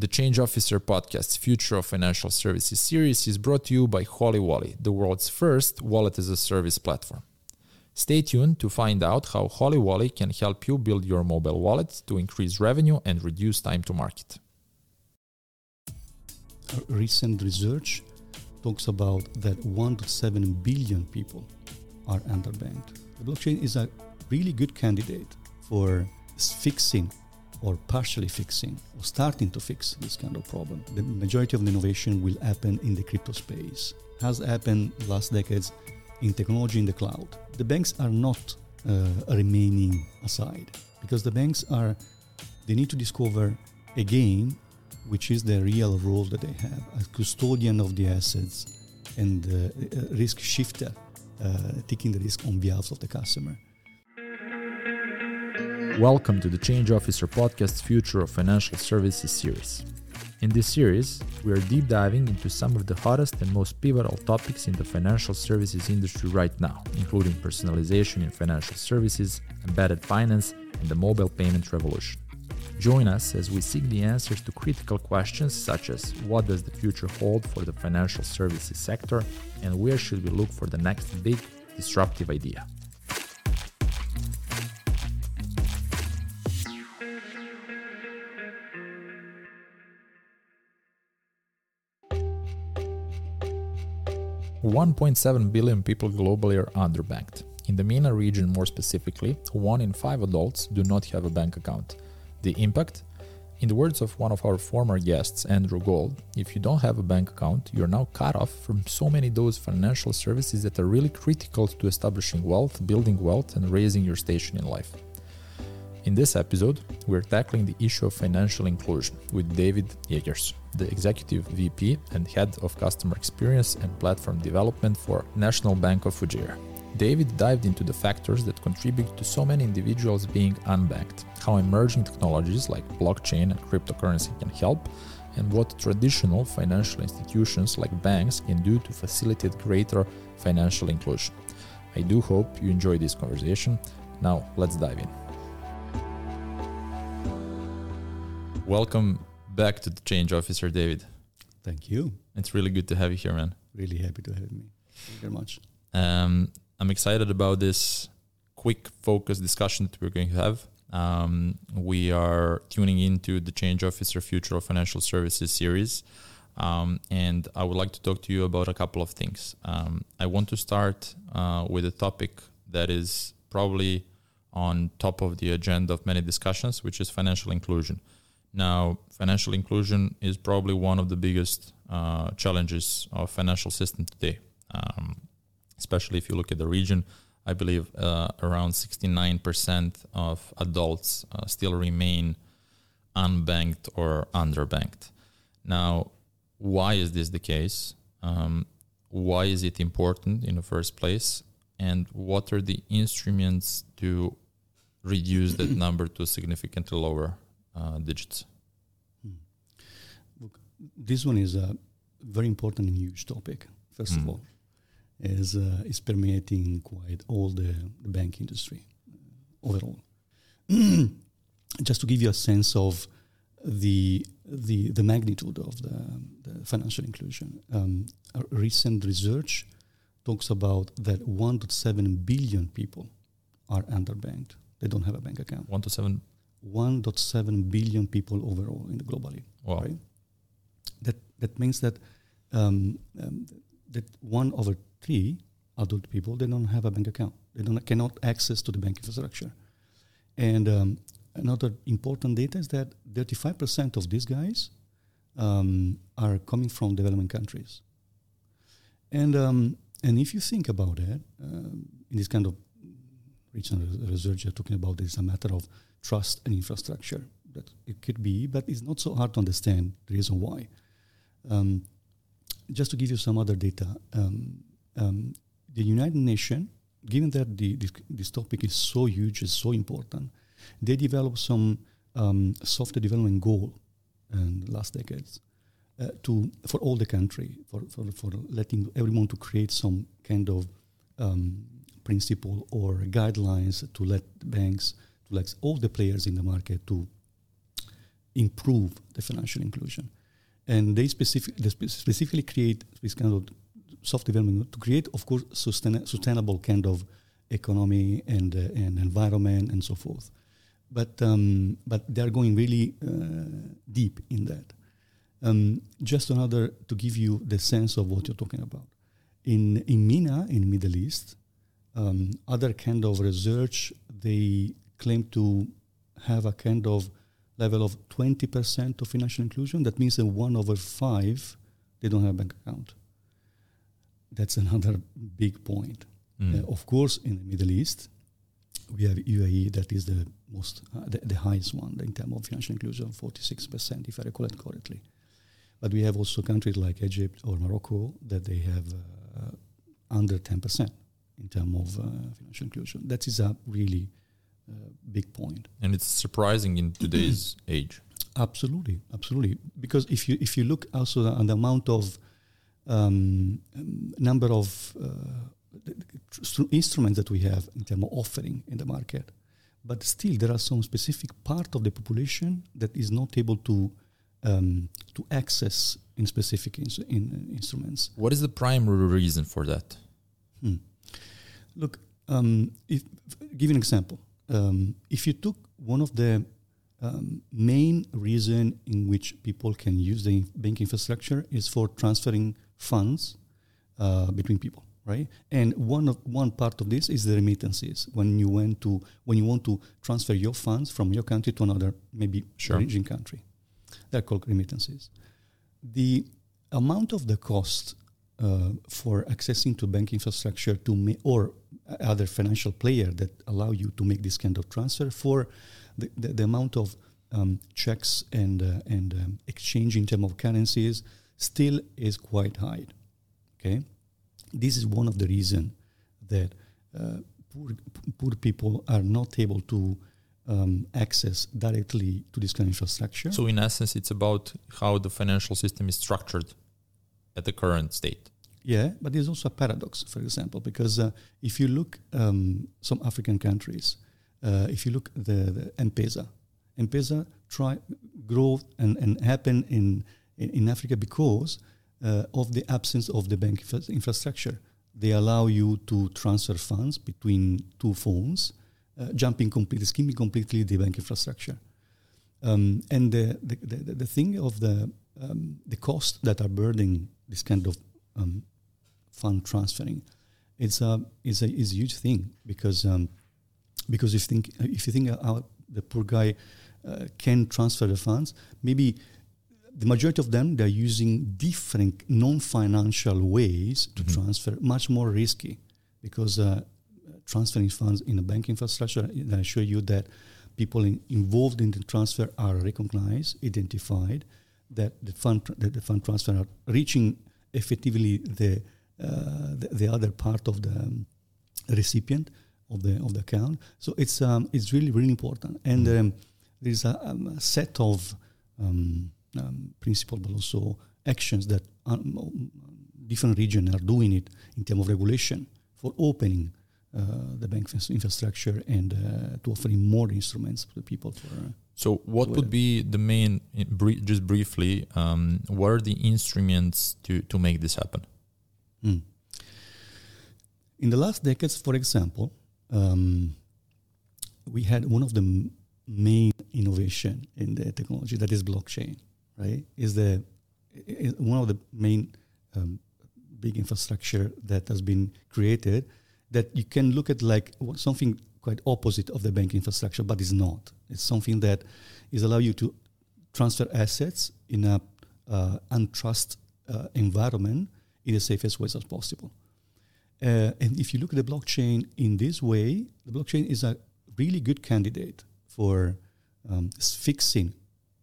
The Change Officer podcast Future of Financial Services series is brought to you by HolyWally, the world's first wallet as a service platform. Stay tuned to find out how HolyWally can help you build your mobile wallet to increase revenue and reduce time to market. Recent research talks about that 1 to 7 billion people are underbanked. The blockchain is a really good candidate for fixing or partially fixing or starting to fix this kind of problem. The majority of the innovation will happen in the crypto space, has happened last decades in technology in the cloud. The banks are not uh, remaining aside because the banks are they need to discover again which is the real role that they have as custodian of the assets and uh, risk shifter uh, taking the risk on behalf of the customer. Welcome to the Change Officer Podcast Future of Financial Services series. In this series, we are deep diving into some of the hottest and most pivotal topics in the financial services industry right now, including personalization in financial services, embedded finance, and the mobile payment revolution. Join us as we seek the answers to critical questions such as what does the future hold for the financial services sector and where should we look for the next big disruptive idea. 1.7 billion people globally are underbanked. In the MENA region, more specifically, one in five adults do not have a bank account. The impact? In the words of one of our former guests, Andrew Gold, if you don't have a bank account, you're now cut off from so many those financial services that are really critical to establishing wealth, building wealth, and raising your station in life. In this episode, we're tackling the issue of financial inclusion with Devid Jegers, the Executive VP and Head of Customer Experience and Platform Development for National Bank of Fujairah. Devid dived into the factors that contribute to so many individuals being unbanked, how emerging technologies like blockchain and cryptocurrency can help, and what traditional financial institutions like banks can do to facilitate greater financial inclusion. I do hope you enjoy this conversation. Now, let's dive in. Welcome back to the Change Officer, Devid. Thank you. It's really good to have you here, man. Really happy to have me. Thank you very much. Um, I'm excited about this quick focus discussion that we're going to have. Um, we are tuning into the Change Officer Future of Financial Services series. Um, and I would like to talk to you about a couple of things. Um, I want to start uh, with a topic that is probably on top of the agenda of many discussions, which is financial inclusion. Now, financial inclusion is probably one of the biggest uh, challenges of financial system today, um, especially if you look at the region. I believe uh, around 69% of adults uh, still remain unbanked or underbanked. Now, why is this the case? Um, why is it important in the first place? And what are the instruments to reduce that number to significantly lower digits. Hmm. Look, this one is a very important and huge topic. First mm. of hmm. all, is uh, is permeating quite all the, the bank industry uh, overall. Just to give you a sense of the the the magnitude of the, the financial inclusion, um, recent research talks about that 1.7 billion people are underbanked. They don't have a bank account. One to seven 1.7 billion people overall in the globally. Wow. Right? That that means that um, um, that one over three adult people they don't have a bank account. They don't cannot access to the bank infrastructure. And um, another important data is that 35% of these guys um, are coming from developing countries. And um, and if you think about it, uh, in this kind of research, you're talking about it's a matter of trust and infrastructure. That it could be, but it's not so hard to understand the reason why. Um, just to give you some other data, um, um, the United Nations, given that the, this, topic is so huge, is so important, they developed some um, software development goal in the last decades uh, to for all the country for, for, for letting everyone to create some kind of um, principle or guidelines to let banks like all the players in the market to improve the financial inclusion. And they, specific, they specifically create this kind of soft development to create, of course, sustain, sustainable kind of economy and, uh, and environment and so forth. But, um, but they are going really uh, deep in that. Um, just another to give you the sense of what you're talking about. In, in MENA, in Middle East, um, other kind of research, they claim to have a kind of level of 20% of financial inclusion. That means that one over five, they don't have a bank account. That's another big point. Mm. Uh, of course, in the Middle East, we have UAE that is the most, uh, the, the, highest one in terms of financial inclusion, 46%, if I recall it correctly. But we have also countries like Egypt or Morocco that they have uh, under 10% in terms of uh, financial inclusion. That is a really big point. And it's surprising in today's age. Absolutely, absolutely. Because if you if you look also on the amount of um, number of uh, instruments that we have in terms of offering in the market, but still there are some specific part of the population that is not able to um, to access in specific in, uh, instruments. What is the primary reason for that? Hmm. Look, um, if, give an example. Um, if you took one of the um, main reason in which people can use the bank infrastructure is for transferring funds uh, between people, right? And one of one part of this is the remittances. When you went to when you want to transfer your funds from your country to another, maybe sure. origin country, they're called remittances. The amount of the cost uh, for accessing to bank infrastructure to ma- or other financial player that allow you to make this kind of transfer for the, the, the amount of um, checks and uh, and um, exchange in terms of currencies still is quite high. Okay, this is one of the reasons that uh, poor, poor people are not able to um, access directly to this kind of infrastructure. So, in essence, it's about how the financial system is structured at the current state. Yeah, but there's also a paradox, for example, because uh, if you look um, some African countries, uh, if you look the, the M-Pesa, M-Pesa try grow and, and happen in, in, in Africa because uh, of the absence of the bank infrastructure. They allow you to transfer funds between two phones, uh, jumping completely, skimming completely the bank infrastructure. Um, and the, the, the, the, thing of the um, the cost that are burdening this kind of um, fund transferring, it's a is a is a huge thing because um, because if you think if you think the poor guy uh, can transfer the funds, maybe the majority of them they're using different non-financial ways to mm-hmm. transfer, much more risky because uh, transferring funds in a bank infrastructure. I assure you that people in, involved in the transfer are recognized, identified, that the fund that the fund transfer are reaching effectively the uh, the, the, other part of the um, recipient of the of the account. So it's um, it's really really important, and mm-hmm. um, there's a, um, a, set of um, um, principles, but also actions that different regions are doing it in terms of regulation for opening the bank infrastructure and uh, to offering more instruments to the people. For, uh, so, what would be the main, just briefly, um, what are the instruments to, to make this happen? Mm. In the last decades, for example, um, we had one of the m- main innovation in the technology that is blockchain. Right, is the is one of the main um, big infrastructure that has been created that you can look at like something quite opposite of the bank infrastructure, but it's not. It's something that is allow you to transfer assets in a uh, untrust uh, environment in the safest ways as possible. Uh, and if you look at the blockchain in this way, the blockchain is a really good candidate for um, fixing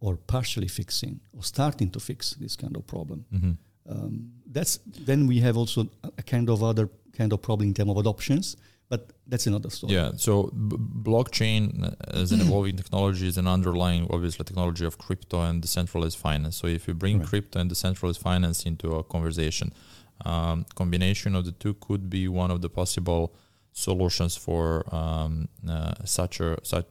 or partially fixing or starting to fix this kind of problem. Mm-hmm. Um, that's then we have also a kind of other kind of problem in terms of adoptions, but that's another story. Yeah. So b- blockchain uh, as an evolving technology is an underlying, obviously, technology of crypto and decentralized finance. So if you bring right. crypto and decentralized finance into a conversation, um, combination of the two could be one of the possible solutions for um, uh, such a such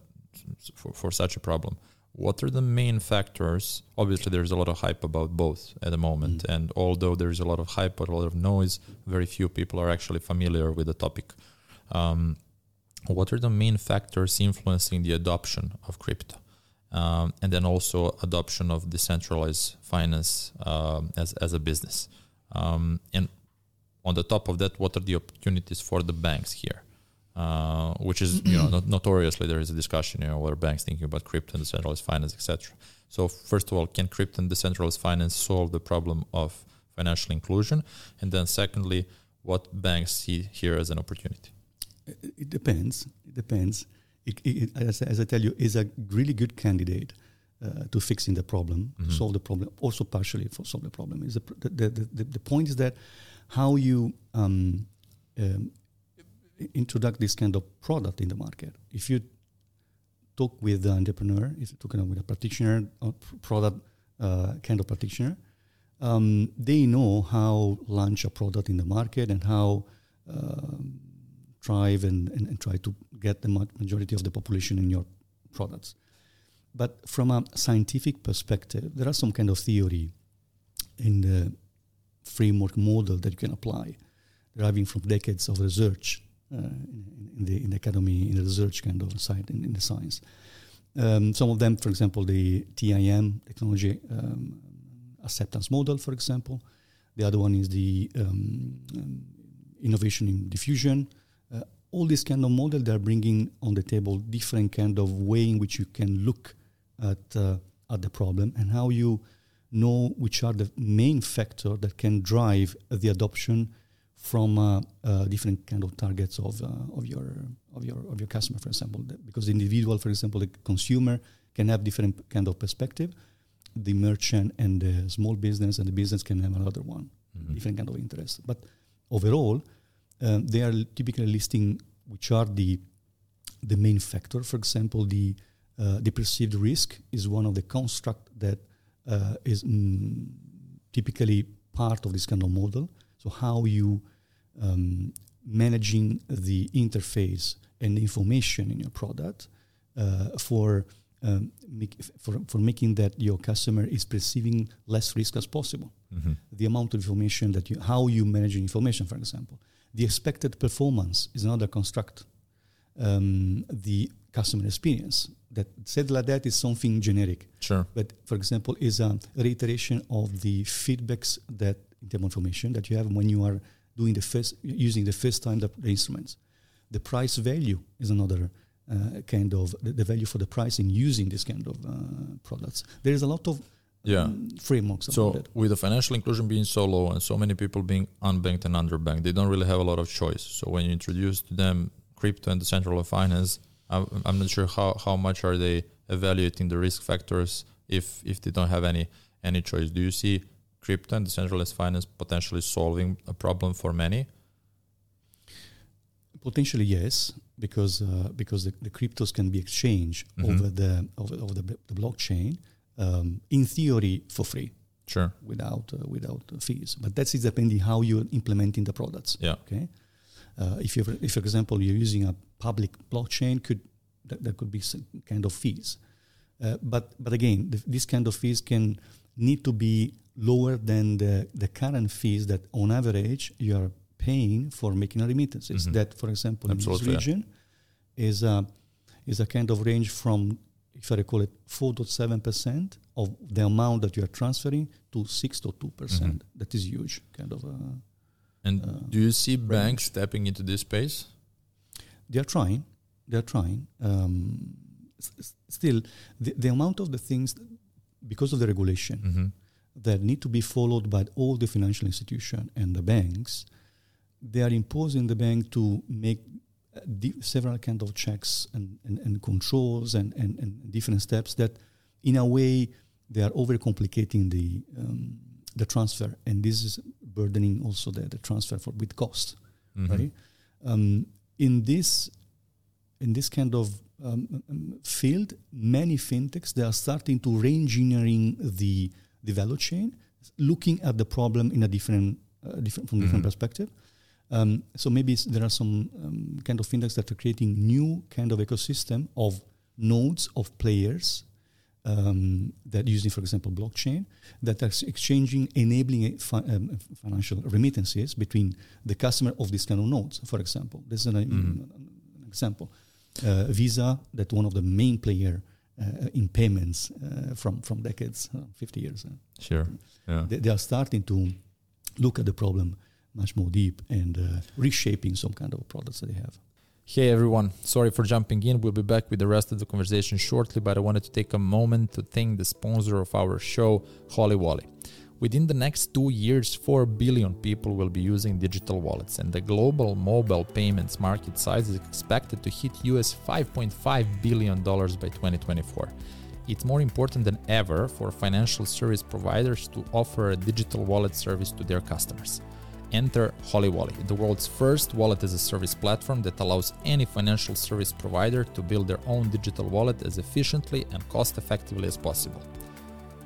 for, for such a problem. What are the main factors? Obviously, there's a lot of hype about both at the moment, Mm. and although there's a lot of hype a lot of noise, very few people are actually familiar with the topic. Um, what are the main factors influencing the adoption of crypto? Um, and then also adoption of decentralized finance um, as, as a business. Um, and on the top of that, what are the opportunities for the banks here? Uh, which is, you know, not, notoriously there is a discussion, you know, where banks thinking about crypto and decentralized finance, etc. So first of all, can crypto and decentralized finance solve the problem of financial inclusion? And then secondly, what banks see here as an opportunity? It, depends. It depends. It, it, as, as I tell you, is a really good candidate uh, to fixing the problem, Mhm. solve the problem, also partially for solve the problem. Is the, the, the, the, the point is that how you um, um, introduce this kind of product in the market. If you talk with the entrepreneur, if you talk with a practitioner or product uh, kind of practitioner, um, they know how launch a product in the market and how um, thrive and, and, and try to get the majority of the population in your products. But from a scientific perspective, there are some kind of theory in the framework model that you can apply, deriving from decades of research in, in the in the academy, in the research kind of side, in, in the science. Um, some of them, for example, the TAM technology um, acceptance model, for example. The other one is the um, um, innovation in diffusion. Uh, all these kind of model they are bringing on the table different kind of way in which you can look at uh, at the problem and how you know which are the main factor that can drive the adoption from different kind of targets of uh, of your of your of your customer, for example, because the individual, for example, the consumer can have different kind of perspective. The merchant and the small business and the business can have another one Mhm. different kind of interest. But overall, um, they are typically listing which are the the main factor. For example, the uh, the perceived risk is one of the construct that uh, is mm, typically part of this kind of model. So how you um, managing the interface and the information in your product uh, for um, make, for for making that your customer is perceiving less risk as possible Mhm. the amount of information that you, how you manage information, for example. The expected performance is another construct. Um, the customer experience that said like that is something generic, Sure. but for example, is a reiteration of the feedbacks that in terms of information that you have when you are doing the first using the first time the, the instruments. The price value is another uh, kind of the, the value for the price in using this kind of uh, products. There is a lot of Yeah. um, frameworks So with the financial inclusion being so low and so many people being unbanked and underbanked, they don't really have a lot of choice. So when you introduce to them crypto and decentralized finance, I'm, I'm not sure how, how much are they evaluating the risk factors if if they don't have any any choice. Do you see crypto and decentralized finance potentially solving a problem for many? Potentially yes, because uh, because the, the cryptos can be exchanged Mhm. over the over, over the, the blockchain. Um, in theory, for free Sure. without uh, without fees. But that is depending how you're implementing the products. Yeah. Okay. Uh, if you if for example you're using a public blockchain, could that, that could be some kind of fees. Uh, but but again, the, this kind of fees can need to be lower than the, the current fees that on average you are paying for making a remittance. It's Mhm. that, for example, Absolutely, in this region is a is a kind of range from if I recall it, four to seven percent of the amount that you are transferring to six to two percent. Mhm. That is huge, kind of. Uh, And Uh, do you see banks stepping into this space? they are trying. They are trying. Um, s- still, the, the amount of the things because of the regulation hmm that need to be followed by all the financial institution and the banks, they are imposing the bank to make uh, di- several kind of checks and, and, and controls and, and, and different steps that, in a way, they are overcomplicating the um, the transfer, and this is burdening also the, the transfer for with cost Mm-hmm. right? Um, in this in this kind of um, um, field, many fintechs they are starting to re-engineering the the value chain, looking at the problem in a different uh, different from different Mhm. perspective. Um, so maybe there are some um, kind of fintechs that are creating new kind of ecosystem of nodes of players um, that using, for example, blockchain, that are exchanging, enabling fi- um, financial remittances between the customer of this kind of nodes, for example. This is an, Mhm. an example. Uh, Visa, that one of the main player uh, in payments uh, from, from decades, uh, 50 years. uh, Sure. Yeah. they, they are starting to look at the problem much more deep and uh, reshaping some kind of products that they have. Hey everyone, sorry for jumping in. We'll be back with the rest of the conversation shortly, but I wanted to take a moment to thank the sponsor of our show, HolyWally. Within the next two years, 4 billion people will be using digital wallets, and the global mobile payments market size is expected to hit US $5.5 billion by 2024. It's more important than ever for financial service providers to offer a digital wallet service to their customers. Enter HolyWally, the world's first wallet as a service platform that allows any financial service provider to build their own digital wallet as efficiently and cost effectively as possible.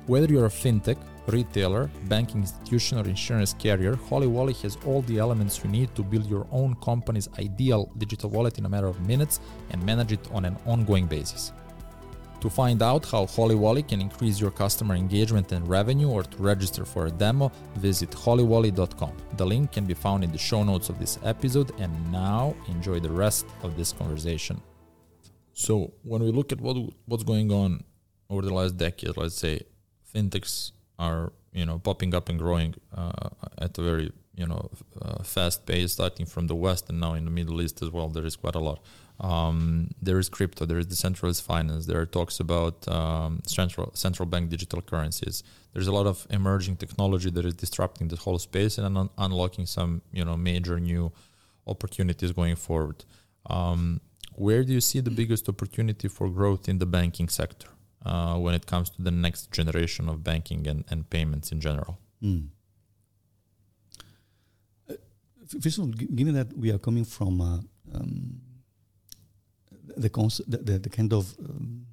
Whether you're a fintech, retailer, banking institution, or insurance carrier, HolyWally has all the elements you need to build your own company's ideal digital wallet in a matter of minutes and manage it on an ongoing basis. To find out how HolyWally can increase your customer engagement and revenue or to register for a demo, visit holywally.com. The link can be found in the show notes of this episode. And now enjoy the rest of this conversation. So, when we look at what what's going on over the last decade, let's say fintechs are you know popping up and growing uh, at a very you know uh, fast pace, starting from the west and now in the Middle East as well. There is quite a lot. Um, there is crypto, there is decentralized finance. There are talks about um, central central bank digital currencies. There's a lot of emerging technology that is disrupting the whole space and un- unlocking some you know major new opportunities going forward. Um, where do you see the biggest opportunity for growth in the banking sector uh, when it comes to the next generation of banking and, and payments in general? Mm. First of all, gi- given that we are coming from uh, um, the, concept, the, the, the kind of um,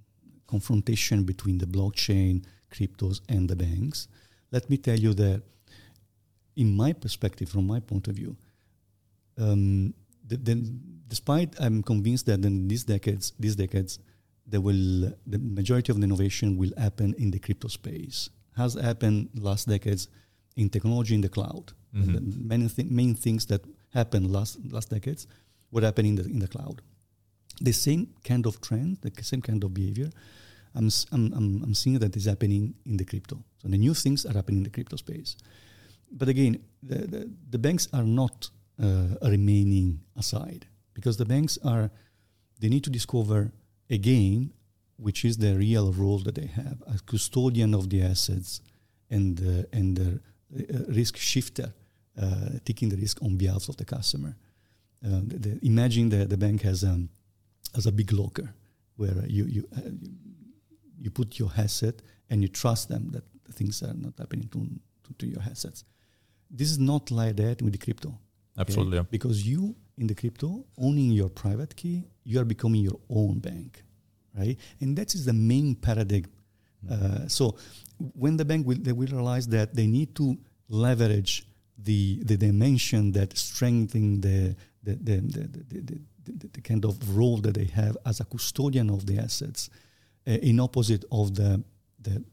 confrontation between the blockchain, cryptos, and the banks, let me tell you that, in my perspective, from my point of view, um, the, the, despite I'm convinced that in these decades, these decades, there will the majority of the innovation will happen in the crypto space. Has happened last decades in technology in the cloud. Mhm. The many th- main things that happened last last decades would happen in the in the cloud. The same kind of trend, the same kind of behavior, I'm I'm, I'm, I'm seeing that is happening in the crypto. So the new things are happening in the crypto space. But again, the, the, the banks are not uh, remaining aside because the banks are they need to discover again which is the real role that they have as custodian of the assets and uh, and the uh, risk shifter uh, taking the risk on behalf of the customer. Uh, the, the, imagine that the bank has um, as a big locker where you you, uh, you you put your asset and you trust them that things are not happening to, to, to your assets. This is not like that with the crypto. Absolutely. yeah. Because you in the crypto owning your private key, you are becoming your own bank, right? And that is the main paradigm. Uh, so when the bank will they will realize that they need to leverage the the dimension that strengthen the the the, the, the, the, the, the kind of role that they have as a custodian of the assets, uh, in opposite of the, the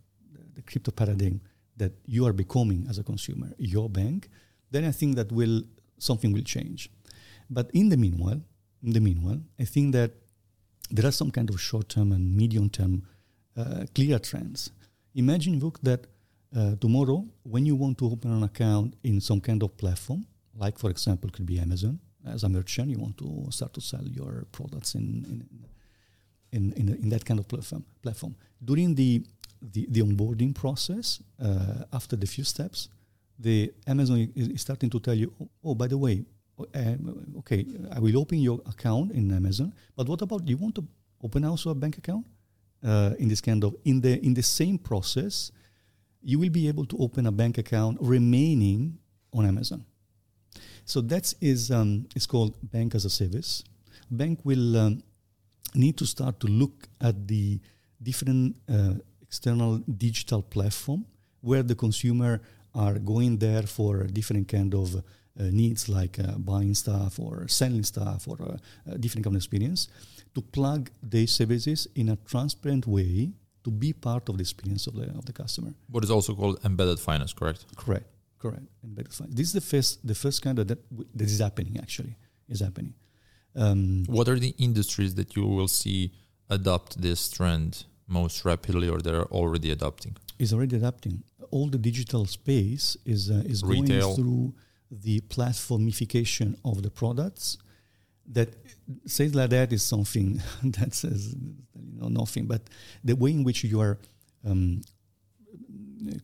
the crypto paradigm that you are becoming as a consumer, your bank, then I think that will something will change. But in the meanwhile, in the meanwhile, I think that there are some kind of short-term and medium-term uh, clear trends. Imagine, look, that uh, tomorrow, when you want to open an account in some kind of platform, like for example, could be Amazon, as a merchant, you want to start to sell your products in in in, in, in that kind of platform. Platform during the the, the onboarding process, uh, after the few steps, the Amazon is, starting to tell you, oh by the way, um, okay, I will open your account in Amazon, but what about you want to open also a bank account? Uh, in this kind of in the in the same process, you will be able to open a bank account remaining on Amazon. So that is um, it's called bank as a service. Bank will um, need to start to look at the different uh, external digital platform where the consumer are going there for different kind of uh, needs like uh, buying stuff or selling stuff or uh, different kind of experience to plug these services in a transparent way to be part of the experience of the of the customer. What is also called embedded finance, correct? Correct, correct. Embedded finance. This is the first the first kind of that w- that is happening actually is happening. Um, What are the industries that you will see adopt this trend most rapidly, or that are already adopting? is already adapting. All the digital space is uh, is Retail. going through the platformification of the products. That says like that is something that says you know nothing, but the way in which you are um,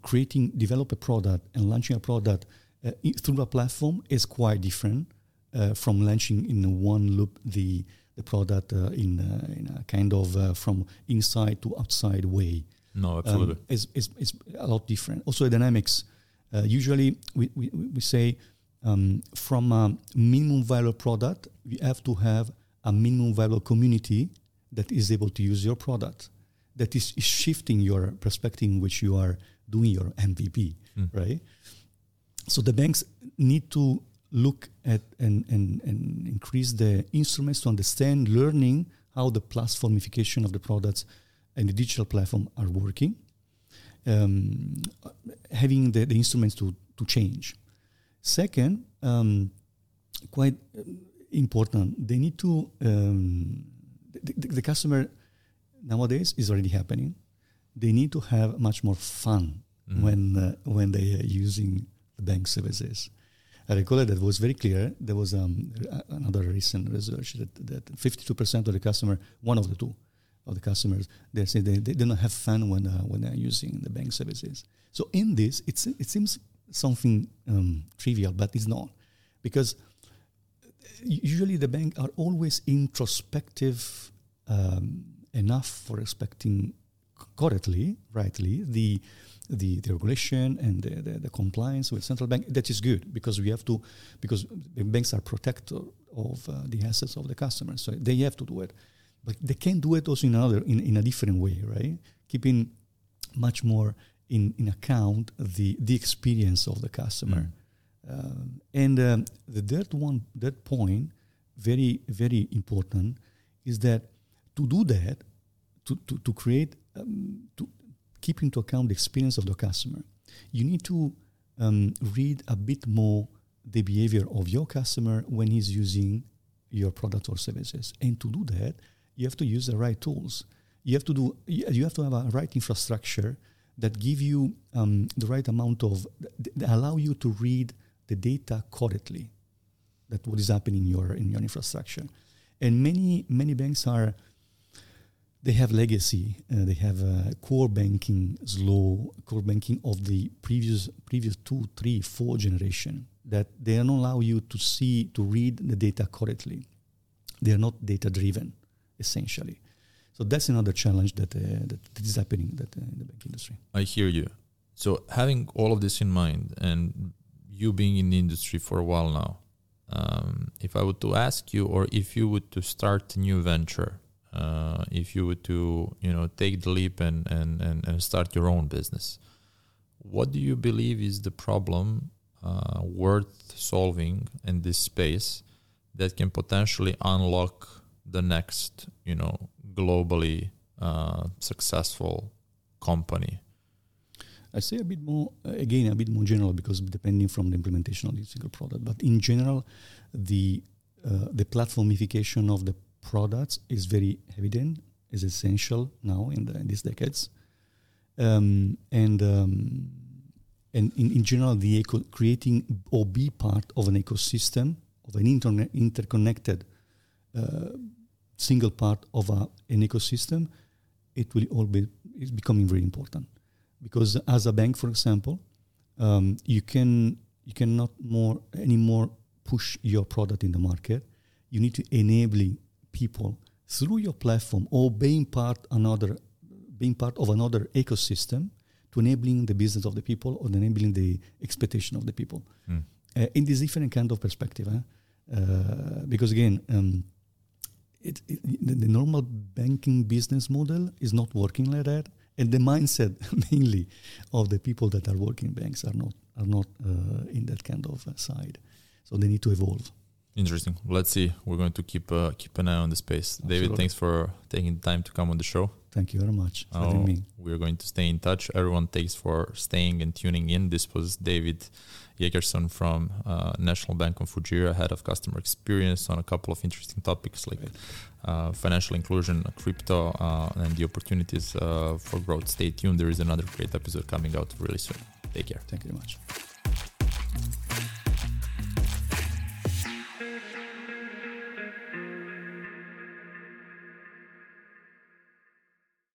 creating, develop a product and launching a product uh, through a platform is quite different uh, from launching in one loop the the product uh, in uh, in a kind of uh, from inside to outside way No, absolutely. um, is, is, is a lot different. Also, the dynamics. Uh, usually, we, we, we say um, from a minimum viable product, you have to have a minimum viable community that is able to use your product. That is, shifting your perspective in which you are doing your MVP, Mm. right? So the banks need to look at and, and, and increase the instruments to understand, learning how the platformification of the products and the digital platform are working, um, having the, the instruments to, to change. Second, um, quite um, important, they need to, um, the, the, the customer nowadays is already happening. They need to have much more fun Mhm. when, uh, when they are using the bank services. I recall that was very clear. There was um, another recent research that, that 52% of the customer, one of the two of the customers, they say they, they do not have fun when, uh, when they're using the bank services. So in this, it's, it seems something um, trivial, but it's not. Because usually the bank are always introspective um, enough for respecting correctly, rightly, the the, the regulation and the, the, the compliance with central bank. That is good because we have to, because the banks are protector of uh, the assets of the customers, so they have to do it. But they can do it also in another in, in a different way, right? Keeping much more in, in account the the experience of the customer. Um, and um, the third one, that point, very very important, is that to do that, to to, to create um, to keep into account the experience of the customer, you need to um, read a bit more the behavior of your customer when he's using your product or services. And to do that, you have to use the right tools. You have to do. You have to have a right infrastructure that give you um, the right amount of that allow you to read the data correctly. That what is happening in your in your infrastructure, and many many banks are they have legacy. Uh, they have uh, core banking slow core banking of the previous previous two, three, four generation that they don't allow you to see to read the data correctly. They are not data driven, essentially. So that's another challenge that uh, that is happening that uh, in the bank industry. I hear you. So having all of this in mind, and you being in the industry for a while now, um, if I were to ask you, or if you would to start a new venture, uh, if you would to you know take the leap and, and, and, and start your own business, what do you believe is the problem uh, worth solving in this space that can potentially unlock the next you know globally uh, successful company? I say a bit more again, a bit more general because depending from the implementation of the single product, but in general, the uh, the platformification of the products is very evident, is essential now in, the, in these decades, um, and um, and in, in general, the eco creating or be part of an ecosystem of an interconnected uh, single part of a, an ecosystem, it will all be is becoming very important because as a bank, for example, um, you can you cannot more anymore push your product in the market. You need to enabling people through your platform or being part another being part of another ecosystem to enabling the business of the people or enabling the expectation of the people Mm. uh, in this different kind of perspective. Huh? Uh, because again, um, it, it, the, normal banking business model is not working like that, and the mindset mainly of the people that are working banks are not are not uh, in that kind of uh, side. So they need to evolve. Interesting. Let's see. We're going to keep uh, keep an eye on the space. Devid, thanks for taking the time to come on the show. Thank you very much for having me. we're going to stay in touch. Everyone, thanks for staying and tuning in. This was Devid Jegerson from uh, National Bank of Fujairah, head of customer experience, on a couple of interesting topics like uh, financial inclusion, crypto, uh, and the opportunities uh, for growth. Stay tuned. There is another great episode coming out really soon. Take care. Thank you very much.